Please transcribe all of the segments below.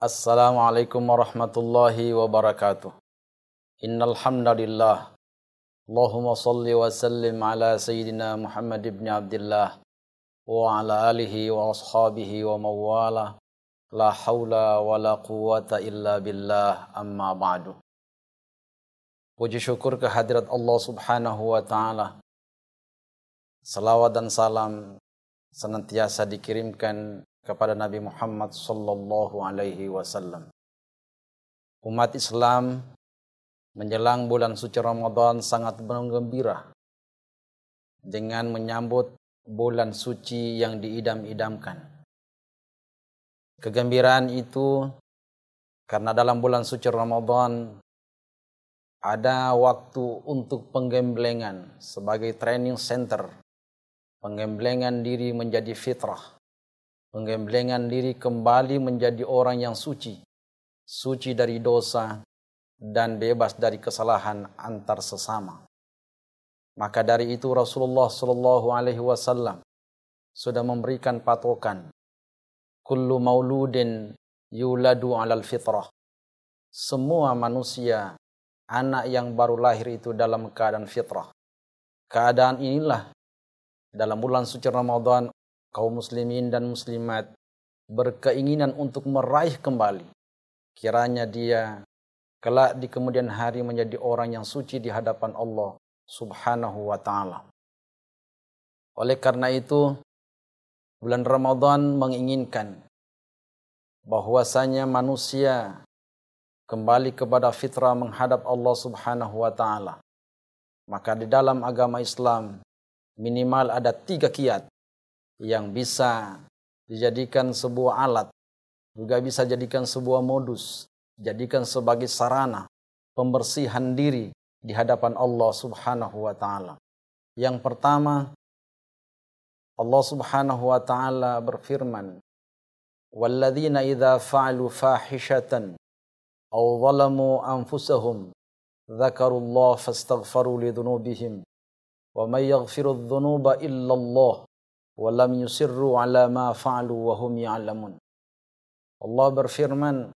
Assalamualaikum warahmatullahi wabarakatuh. Innal hamdalillah. Allahumma salli wa sallim ala sayyidina Muhammad ibn Abdullah wa ala alihi wa ashabihi wa mawala. La haula wa la quwata illa billah amma ba'du. Puji syukur kehadirat Allah Subhanahu wa taala. Salawat dan salam senantiasa dikirimkan kepada Nabi Muhammad sallallahu alaihi wasallam. Umat Islam menjelang bulan suci Ramadan sangat bergembira dengan menyambut bulan suci yang diidam-idamkan. Kegembiraan itu karena dalam bulan suci Ramadan ada waktu untuk penggemblengan sebagai training center penggemblengan diri menjadi fitrah, penggemblengan diri kembali menjadi orang yang suci, suci dari dosa dan bebas dari kesalahan antar sesama. Maka dari itu Rasulullah Shallallahu Alaihi Wasallam sudah memberikan patokan, kullu mauludin yuladu alal fitrah. Semua manusia, anak yang baru lahir itu dalam keadaan fitrah. Keadaan inilah dalam bulan suci Ramadan kaum muslimin dan muslimat berkeinginan untuk meraih kembali kiranya dia kelak di kemudian hari menjadi orang yang suci di hadapan Allah Subhanahu wa taala. Oleh karena itu bulan Ramadan menginginkan bahwasanya manusia kembali kepada fitrah menghadap Allah Subhanahu wa taala. Maka di dalam agama Islam minimal ada tiga kiat yang bisa dijadikan sebuah alat, juga bisa jadikan sebuah modus, jadikan sebagai sarana pembersihan diri di hadapan Allah Subhanahu wa taala. Yang pertama, Allah Subhanahu wa taala berfirman, "Walladzina idza fa'alu fahishatan aw zalamu anfusahum dzakaru Allah fastaghfaru li dhunubihim wa may yaghfiru adh-dhunuba illa Allah." ولم يسروا على ما فعلوا وهم يعلمون. Allah berfirman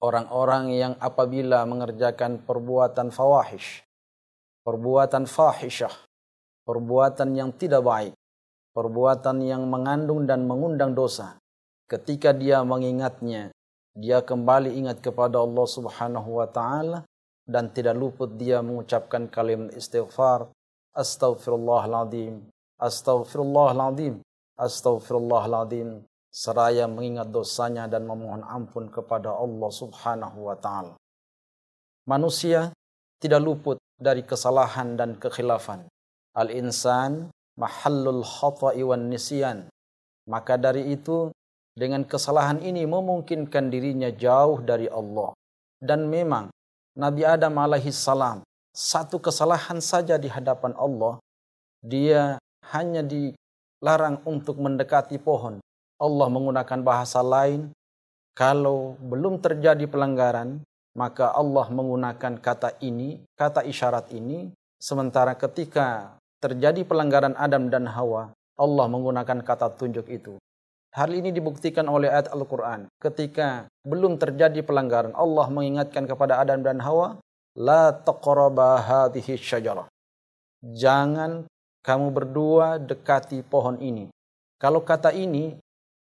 orang-orang yang apabila mengerjakan perbuatan fawahish perbuatan fahishah perbuatan yang tidak baik perbuatan yang mengandung dan mengundang dosa ketika dia mengingatnya dia kembali ingat kepada Allah Subhanahu wa taala dan tidak luput dia mengucapkan kalimat istighfar astaghfirullahaladzim Astaghfirullahaladzim, Astaghfirullahaladzim. Seraya mengingat dosanya dan memohon ampun kepada Allah subhanahu wa ta'ala. Manusia tidak luput dari kesalahan dan kekhilafan. Al-insan mahallul khata'i wan nisyan. Maka dari itu dengan kesalahan ini memungkinkan dirinya jauh dari Allah. Dan memang Nabi Adam alaihi salam satu kesalahan saja di hadapan Allah, dia hanya dilarang untuk mendekati pohon. Allah menggunakan bahasa lain, kalau belum terjadi pelanggaran, maka Allah menggunakan kata ini, kata isyarat ini, sementara ketika terjadi pelanggaran Adam dan Hawa, Allah menggunakan kata tunjuk itu. Hal ini dibuktikan oleh ayat Al-Quran. Ketika belum terjadi pelanggaran, Allah mengingatkan kepada Adam dan Hawa, La taqraba hadhihi syajarah. Jangan kamu berdua dekati pohon ini. Kalau kata ini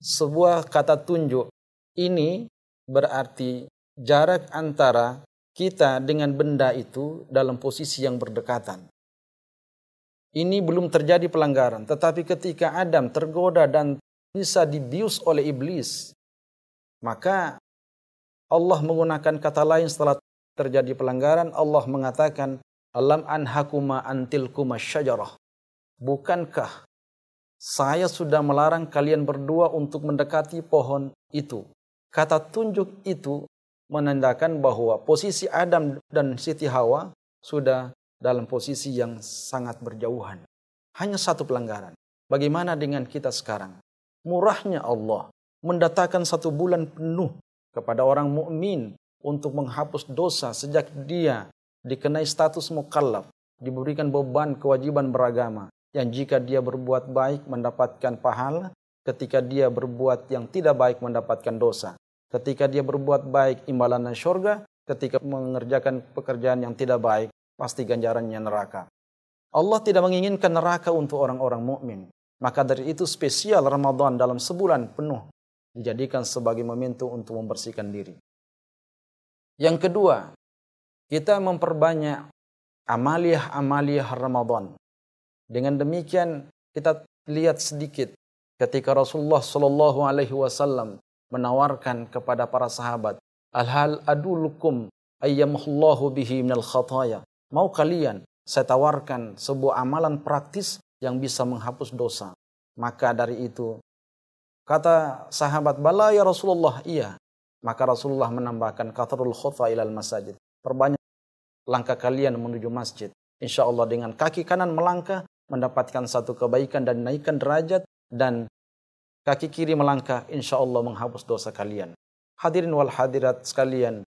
sebuah kata tunjuk, ini berarti jarak antara kita dengan benda itu dalam posisi yang berdekatan. Ini belum terjadi pelanggaran, tetapi ketika Adam tergoda dan bisa dibius oleh iblis, maka Allah menggunakan kata lain setelah terjadi pelanggaran, Allah mengatakan, Alam anhakuma antilkuma syajarah. Bukankah saya sudah melarang kalian berdua untuk mendekati pohon itu. Kata tunjuk itu menandakan bahwa posisi Adam dan Siti Hawa sudah dalam posisi yang sangat berjauhan. Hanya satu pelanggaran. Bagaimana dengan kita sekarang? Murahnya Allah mendatangkan satu bulan penuh kepada orang mukmin untuk menghapus dosa sejak dia dikenai status mukallaf, diberikan beban kewajiban beragama yang jika dia berbuat baik mendapatkan pahala, ketika dia berbuat yang tidak baik mendapatkan dosa. Ketika dia berbuat baik, imbalannya surga. Ketika mengerjakan pekerjaan yang tidak baik, pasti ganjarannya neraka. Allah tidak menginginkan neraka untuk orang-orang mukmin. Maka dari itu spesial Ramadan dalam sebulan penuh dijadikan sebagai momentum untuk membersihkan diri. Yang kedua, kita memperbanyak amaliah-amaliah Ramadan. Dengan demikian kita lihat sedikit ketika Rasulullah Shallallahu Alaihi Wasallam menawarkan kepada para sahabat, al-hal adulukum ayyamullahu bihi minal khataya. Mau kalian saya tawarkan sebuah amalan praktis yang bisa menghapus dosa. Maka dari itu, kata sahabat, bala ya Rasulullah, iya. Maka Rasulullah menambahkan, katarul khutfa ilal masajid. Perbanyak langkah kalian menuju masjid. Insya Allah dengan kaki kanan melangkah, mendapatkan satu kebaikan dan naikkan derajat. Dan kaki kiri melangkah, insya Allah menghapus dosa kalian. Hadirin wal hadirat sekalian,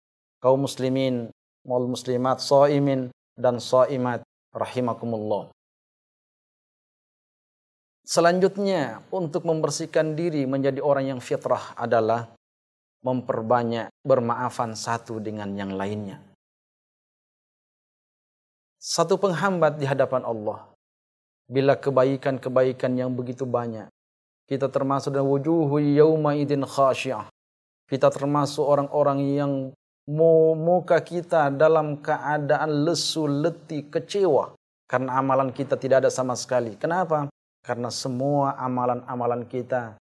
kaum muslimin, wal muslimat, so'imin, dan saimat rahimakumullah. Selanjutnya, untuk membersihkan diri menjadi orang yang fitrah adalah memperbanyak bermaafan satu dengan yang lainnya. Satu penghambat di hadapan Allah. Bila kebaikan-kebaikan yang begitu banyak. Kita termasuk dalam wujuhu yawma idin khasyah. Kita termasuk orang-orang yang muka kita dalam keadaan lesu, letih, kecewa. Karena amalan kita tidak ada sama sekali. Kenapa? Karena semua amalan-amalan kita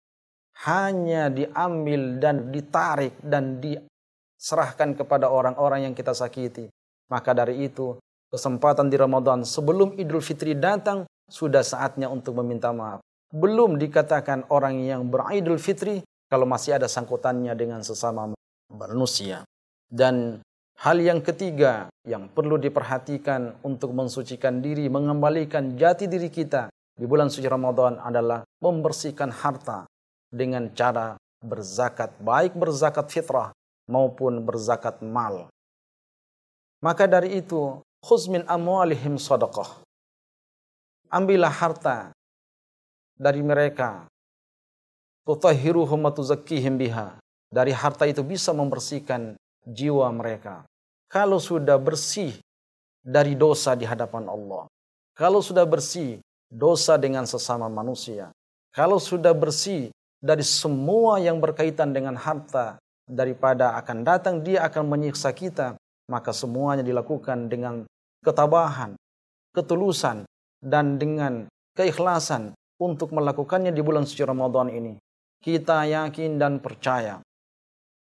hanya diambil dan ditarik dan diserahkan kepada orang-orang yang kita sakiti. Maka dari itu, kesempatan di Ramadan sebelum Idul Fitri datang, sudah saatnya untuk meminta maaf. Belum dikatakan orang yang beridul fitri kalau masih ada sangkutannya dengan sesama manusia. Dan hal yang ketiga yang perlu diperhatikan untuk mensucikan diri, mengembalikan jati diri kita di bulan suci Ramadan adalah membersihkan harta dengan cara berzakat, baik berzakat fitrah maupun berzakat mal. Maka dari itu, khuzmin amwalihim sadaqah. Ambillah harta dari mereka. Tutahhiruhum tuzakkihim biha. Dari harta itu bisa membersihkan jiwa mereka. Kalau sudah bersih dari dosa di hadapan Allah, kalau sudah bersih dosa dengan sesama manusia, kalau sudah bersih dari semua yang berkaitan dengan harta daripada akan datang dia akan menyiksa kita, maka semuanya dilakukan dengan ketabahan, ketulusan, dan dengan keikhlasan untuk melakukannya di bulan suci Ramadan ini. Kita yakin dan percaya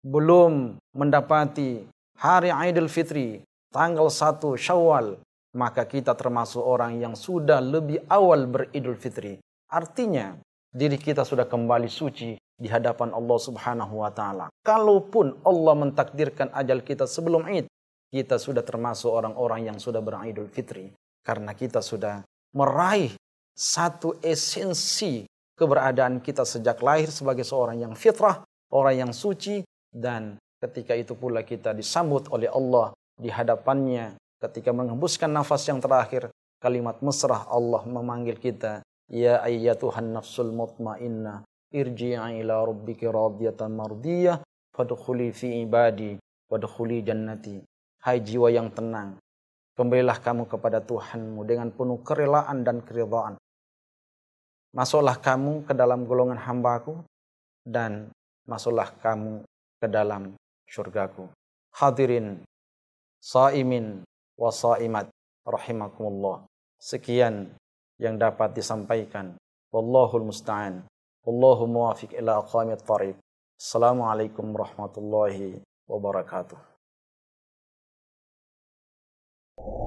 belum mendapati hari Idul Fitri tanggal 1 Syawal, maka kita termasuk orang yang sudah lebih awal beridul fitri. Artinya, diri kita sudah kembali suci di hadapan Allah Subhanahu wa taala. Kalaupun Allah mentakdirkan ajal kita sebelum Id, kita sudah termasuk orang-orang yang sudah beridul fitri karena kita sudah meraih satu esensi keberadaan kita sejak lahir sebagai seorang yang fitrah, orang yang suci dan ketika itu pula kita disambut oleh Allah di hadapannya ketika menghembuskan nafas yang terakhir kalimat mesrah Allah memanggil kita ya ayyatuhan nafsul mutmainnah irji'i ila rabbiki radiyatan mardiyah fadkhuli fi ibadi wadkhuli jannati. Hai jiwa yang tenang kembalilah kamu kepada Tuhanmu dengan penuh kerelaan dan keridhaan masuklah kamu ke dalam golongan hambaku dan masuklah kamu ke dalam syurgaku. Hadirin, saimin wa saimat rahimakumullah. Sekian yang dapat disampaikan. Wallahul musta'an. Wallahu muwafiq ila aqamit tariq. Assalamualaikum warahmatullahi wabarakatuh. you